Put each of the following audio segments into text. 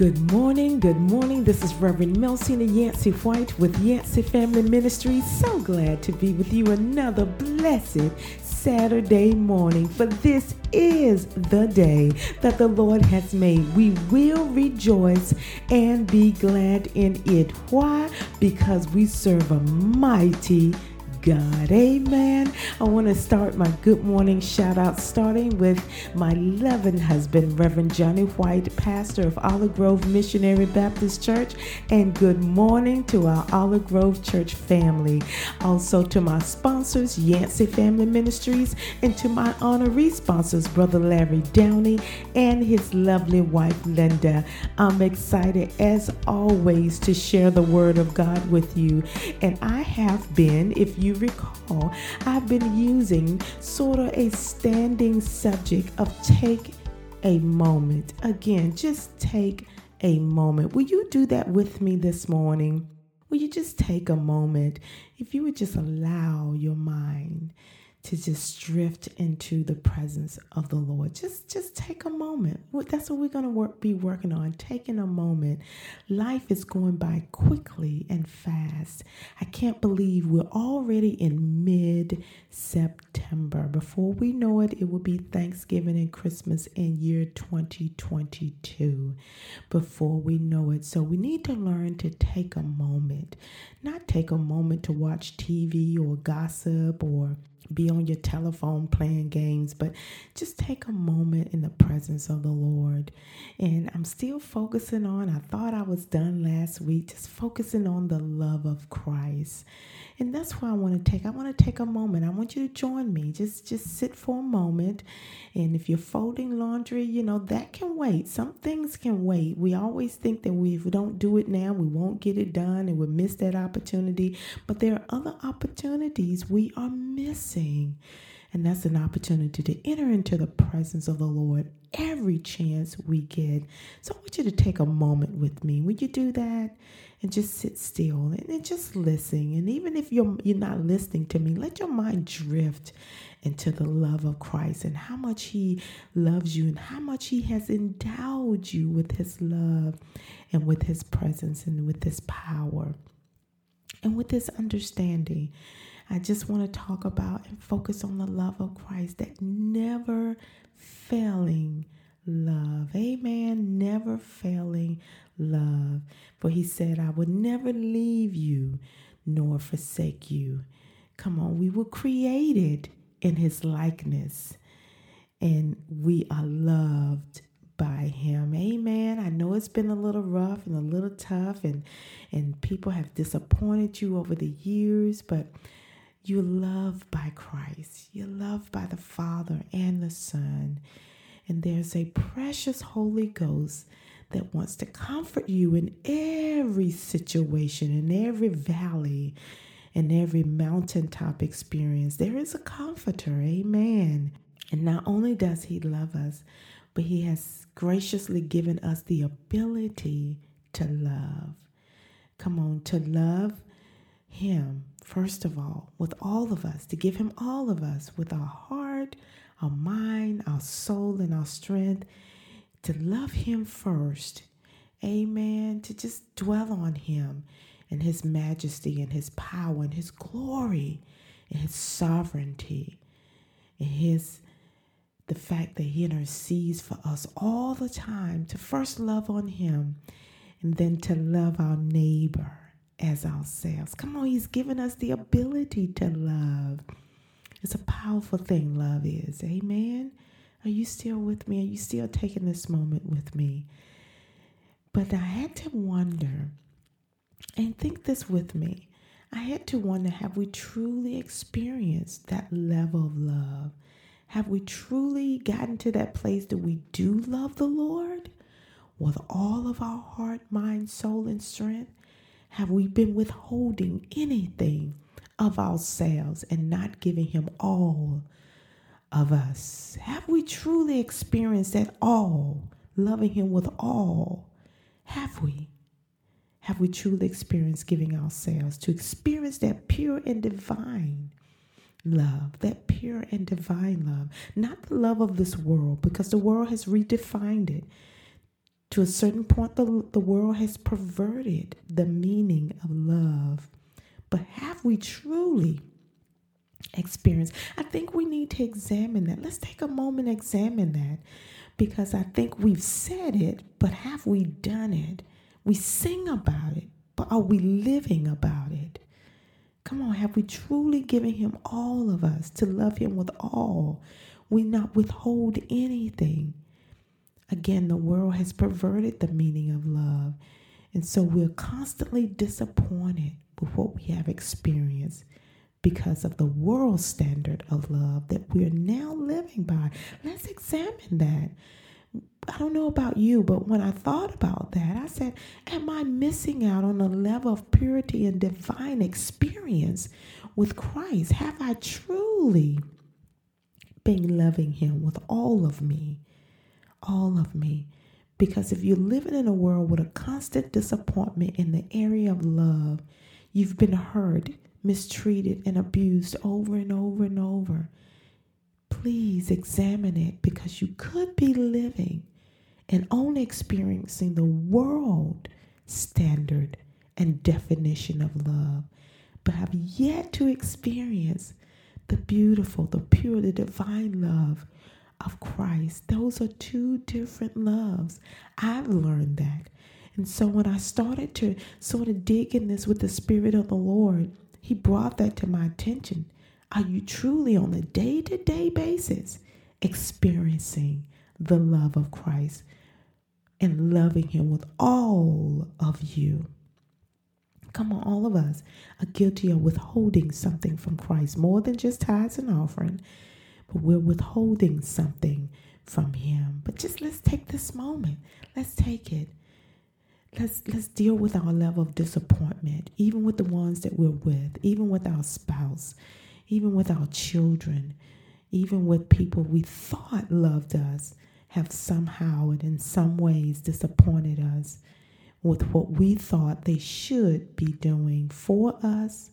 Good morning, good morning. This is Reverend Melcina Yancey White with Yancey Family Ministries. So glad to be with you another blessed Saturday morning, for this is the day that the Lord has made. We will rejoice and be glad in it. Why? Because we serve a mighty God. Amen. I want to start my good morning shout out starting with my loving husband, Reverend Johnny White, pastor of Olive Grove Missionary Baptist Church. And good morning to our Olive Grove Church family. Also to my sponsors, Yancey Family Ministries, and to my honoree sponsors, Brother Larry Downey and his lovely wife, Linda. I'm excited as always to share the word of God with you. And I have been, if you you recall, I've been using sort of a standing subject of take a moment. Again, just take a moment. Will you do that with me this morning? Will you just take a moment? If you would just allow your mind to just drift into the presence of the Lord. Just just take a moment. That's what we're going to work, be working on, taking a moment. Life is going by quickly and fast. I can't believe we're already in mid-September. Before we know it, it will be Thanksgiving and Christmas in year 2022. Before we know it. So we need to learn to take a moment. Not take a moment to watch TV or gossip or be on your telephone playing games, but just take a moment in the presence of the Lord. And I'm still focusing on, I thought I was done last week, just focusing on the love of Christ. And that's why I want to take, I want to take a moment. I want you to join me. Just just sit for a moment. And if you're folding laundry, you know, that can wait. Some things can wait. We always think that we, if we don't do it now, we won't get it done and we'll miss that opportunity. But there are other opportunities we are missing. And that's an opportunity to enter into the presence of the Lord every chance we get. So I want you to take a moment with me. Would you do that? And just sit still and, just listen. And even if you're you're not listening to me, let your mind drift into the love of Christ and how much He loves you and how much He has endowed you with His love and with His presence and with His power and with His understanding. I just want to talk about and focus on the love of Christ, that never failing love. Amen. Never failing love. For he said, I would never leave you nor forsake you. Come on, we were created in his likeness and we are loved by him. Amen. I know it's been a little rough and a little tough and and people have disappointed you over the years, but you're loved by Christ. You're loved by the Father and the Son. And there's a precious Holy Ghost that wants to comfort you in every situation, in every valley, in every mountaintop experience. There is a comforter. Amen. And not only does He love us, but He has graciously given us the ability to love. Come on, to love him, first of all, with all of us, to give Him all of us with our heart, our mind, our soul, and our strength, to love Him first. Amen. To just dwell on Him and His majesty and His power and His glory and His sovereignty and His the fact that he intercedes for us all the time to first love on him and then to love our neighbor as ourselves. Come on, He's given us the ability to love. It's a powerful thing, love is. Amen. Are you still with me? Are you still taking this moment with me? But I had to wonder, and think this with me. I had to wonder have we truly experienced that level of love? Have we truly gotten to that place that we do love the Lord with all of our heart, mind, soul, and strength? Have we been withholding anything of ourselves and not giving Him all of us? Have we truly experienced that all, loving Him with all? Have we? Have we truly experienced giving ourselves to experience that pure and divine love, that pure and divine love, not the love of this world, because the world has redefined it To a certain point, the, the world has perverted the meaning of love. But have we truly experienced? I think we need to examine that. Let's take a moment examine that because I think we've said it, but have we done it? We sing about it, but are we living about it? Come on, have we truly given Him all of us to love Him with all? We not withhold anything. Again, the world has perverted the meaning of love. And so we're constantly disappointed with what we have experienced because of the world standard of love that we're now living by. Let's examine that. I don't know about you, but when I thought about that, I said, Am I missing out on a level of purity and divine experience with Christ? Have I truly been loving Him with all of me? All of me. Because if you're living in a world with a constant disappointment in the area of love, you've been hurt, mistreated, and abused over and over and over. Please examine it because you could be living and only experiencing the world standard and definition of love, but have yet to experience the beautiful, the pure, the divine love of Christ. Those are two different loves. I've learned that. And so when I started to sort of dig in this with the Spirit of the Lord, He brought that to my attention. Are you truly on a day to day basis experiencing the love of Christ? and loving Him with all of you. Come on, all of us are guilty of withholding something from Christ, more than just tithes and offering, but we're withholding something from Him. But just let's take this moment. Let's take it. Let's let's deal with our level of disappointment, even with the ones that we're with, even with our spouse, even with our children, even with people we thought loved us have somehow and in some ways disappointed us with what we thought they should be doing for us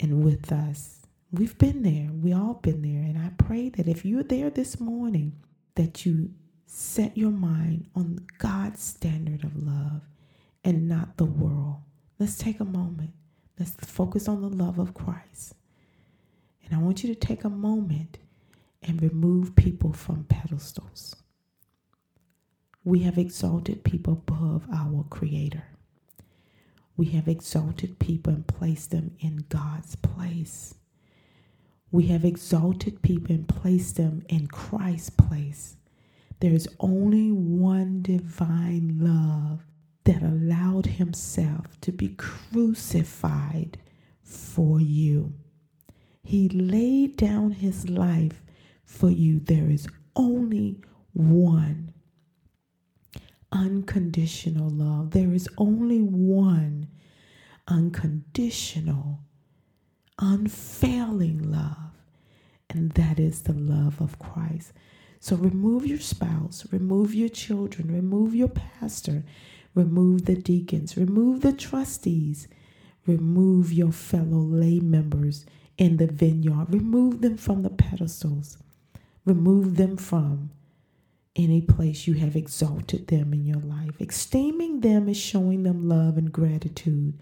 and with us. We've been there. We all been there. And I pray that if you're there this morning, that you set your mind on God's standard of love and not the world. Let's take a moment. Let's focus on the love of Christ. And I want you to take a moment and remove people from pedestals. We have exalted people above our Creator. We have exalted people and placed them in God's place. We have exalted people and placed them in Christ's place. There is only one divine love that allowed himself to be crucified for you. He laid down his life for you. There is only one unconditional love. There is only one unconditional, unfailing love, and that is the love of Christ. So remove your spouse, remove your children, remove your pastor, remove the deacons, remove the trustees, remove your fellow lay members in the vineyard, remove them from the pedestals, remove them from any place you have exalted them in your life. Esteeming them is showing them love and gratitude,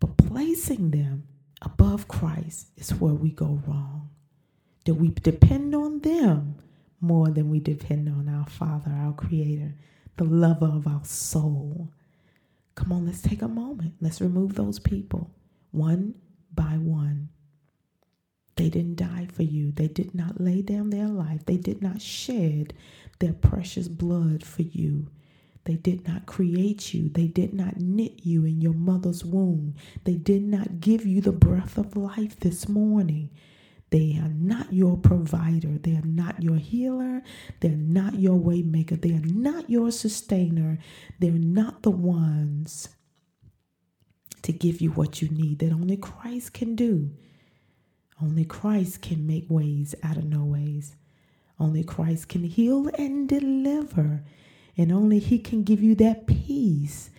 but placing them above Christ is where we go wrong. Do we depend on them more than we depend on our Father, our Creator, the lover of our soul? Come on, let's take a moment. Let's remove those people one by one. They didn't die for you. They did not lay down their life. They did not shed their precious blood for you. They did not create you. They did not knit you in your mother's womb. They did not give you the breath of life this morning. They are not your provider. They are not your healer. They're not your waymaker. They are not your sustainer. They're not the ones to give you what you need that only Christ can do. Only Christ can make ways out of no ways. Only Christ can heal and deliver. And only He can give you that peace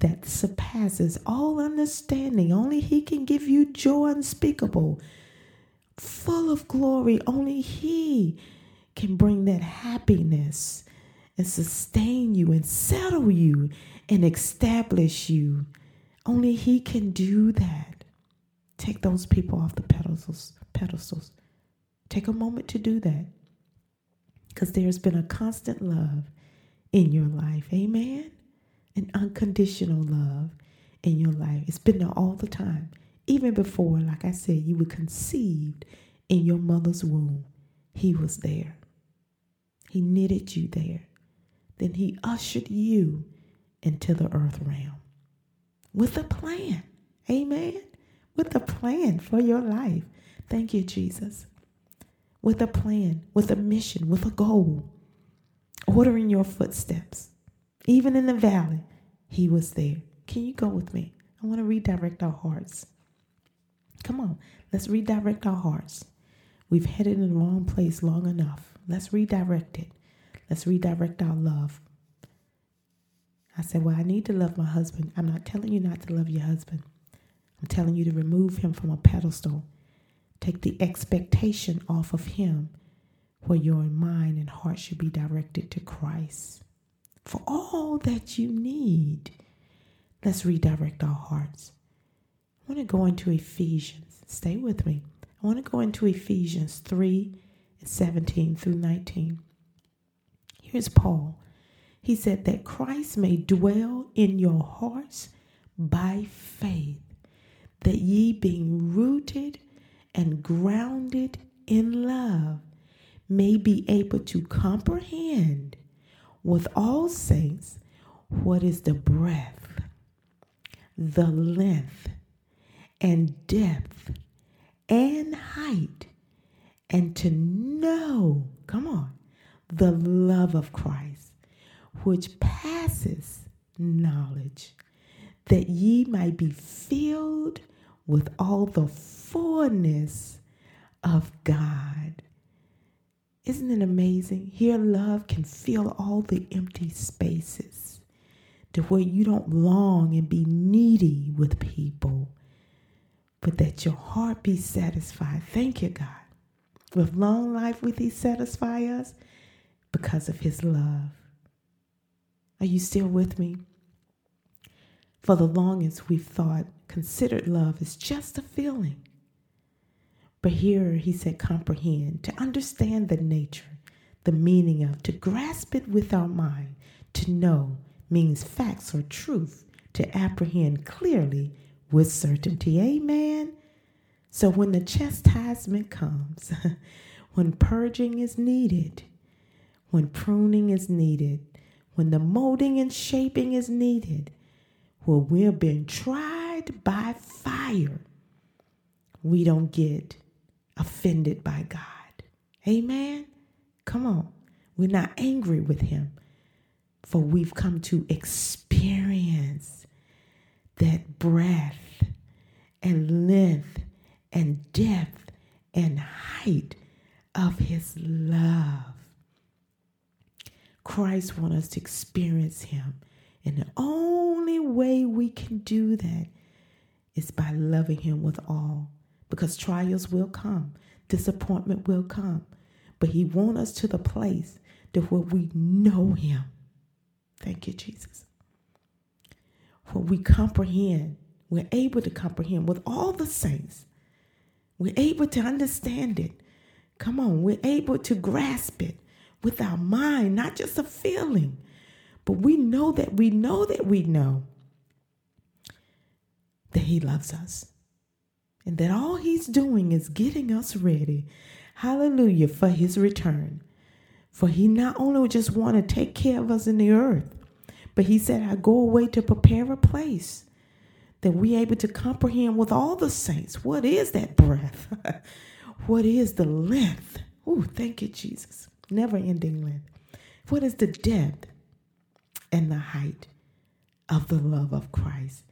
that surpasses all understanding. Only He can give you joy unspeakable, full of glory. Only He can bring that happiness and sustain you and settle you and establish you. Only He can do that. Take those people off the pedestals. pedestals. Take a moment to do that because there's been a constant love in your life. Amen. An unconditional love in your life. It's been there all the time. Even before, like I said, you were conceived in your mother's womb. He was there. He knitted you there. Then he ushered you into the earth realm with a plan. Amen. With a plan for your life. Thank you, Jesus. With a plan, with a mission, with a goal, ordering your footsteps. Even in the valley, he was there. Can you go with me? I want to redirect our hearts. Come on, let's redirect our hearts. We've headed in the wrong place long enough. Let's redirect it. Let's redirect our love. I said, Well, I need to love my husband. I'm not telling you not to love your husband. I'm telling you to remove him from a pedestal. Take the expectation off of him where your mind and heart should be directed to Christ. For all that you need, let's redirect our hearts. I want to go into Ephesians. Stay with me. I want to go into Ephesians 3 and 17 through 19. Here's Paul. He said that Christ may dwell in your hearts by faith, that ye being rooted and grounded in love may be able to comprehend with all saints what is the breadth, the length, and depth, and height, and to know, come on, the love of Christ, which passes knowledge, that ye might be filled with all the fullness of God. Isn't it amazing? Here, love can fill all the empty spaces to where you don't long and be needy with people, but that your heart be satisfied. Thank you, God. With long life, will He satisfy us? because of his love. Are you still with me? For the longest, we've thought considered love is just a feeling. But here he said, comprehend, to understand the nature, the meaning of, to grasp it with our mind, to know means facts or truth, to apprehend clearly with certainty. Amen. So when the chastisement comes, when purging is needed, when pruning is needed, when the molding and shaping is needed, when we're being tried by fire, we don't get offended by God. Amen? Come on. We're not angry with Him, for we've come to experience that breadth and length and depth and height of His love. Christ wants us to experience Him. And the only way we can do that is by loving Him with all. Because trials will come, disappointment will come. But He wants us to the place to where we know Him. Thank you, Jesus. Where we comprehend, we're able to comprehend with all the saints. We're able to understand it. Come on, we're able to grasp it with our mind, not just a feeling. But we know that we know that we know that He loves us. And that all He's doing is getting us ready, hallelujah, for His return. For He not only just want to take care of us in the earth, but He said, I go away to prepare a place that we able to comprehend with all the saints. What is that breath? what is the length? Oh, thank you, Jesus never ending length. What is the depth and the height of the love of Christ?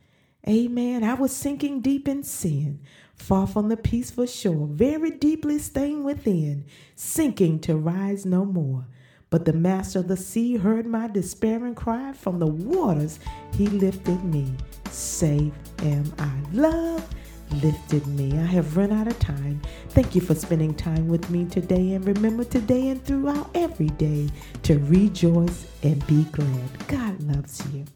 Amen. I was sinking deep in sin, far from the peaceful shore, very deeply staying within, sinking to rise no more. But the master of the sea heard my despairing cry. From the waters he lifted me. Safe am I. Love lifted me. I have run out of time. Thank you for spending time with me today. And remember today and throughout every day to rejoice and be glad. God loves you.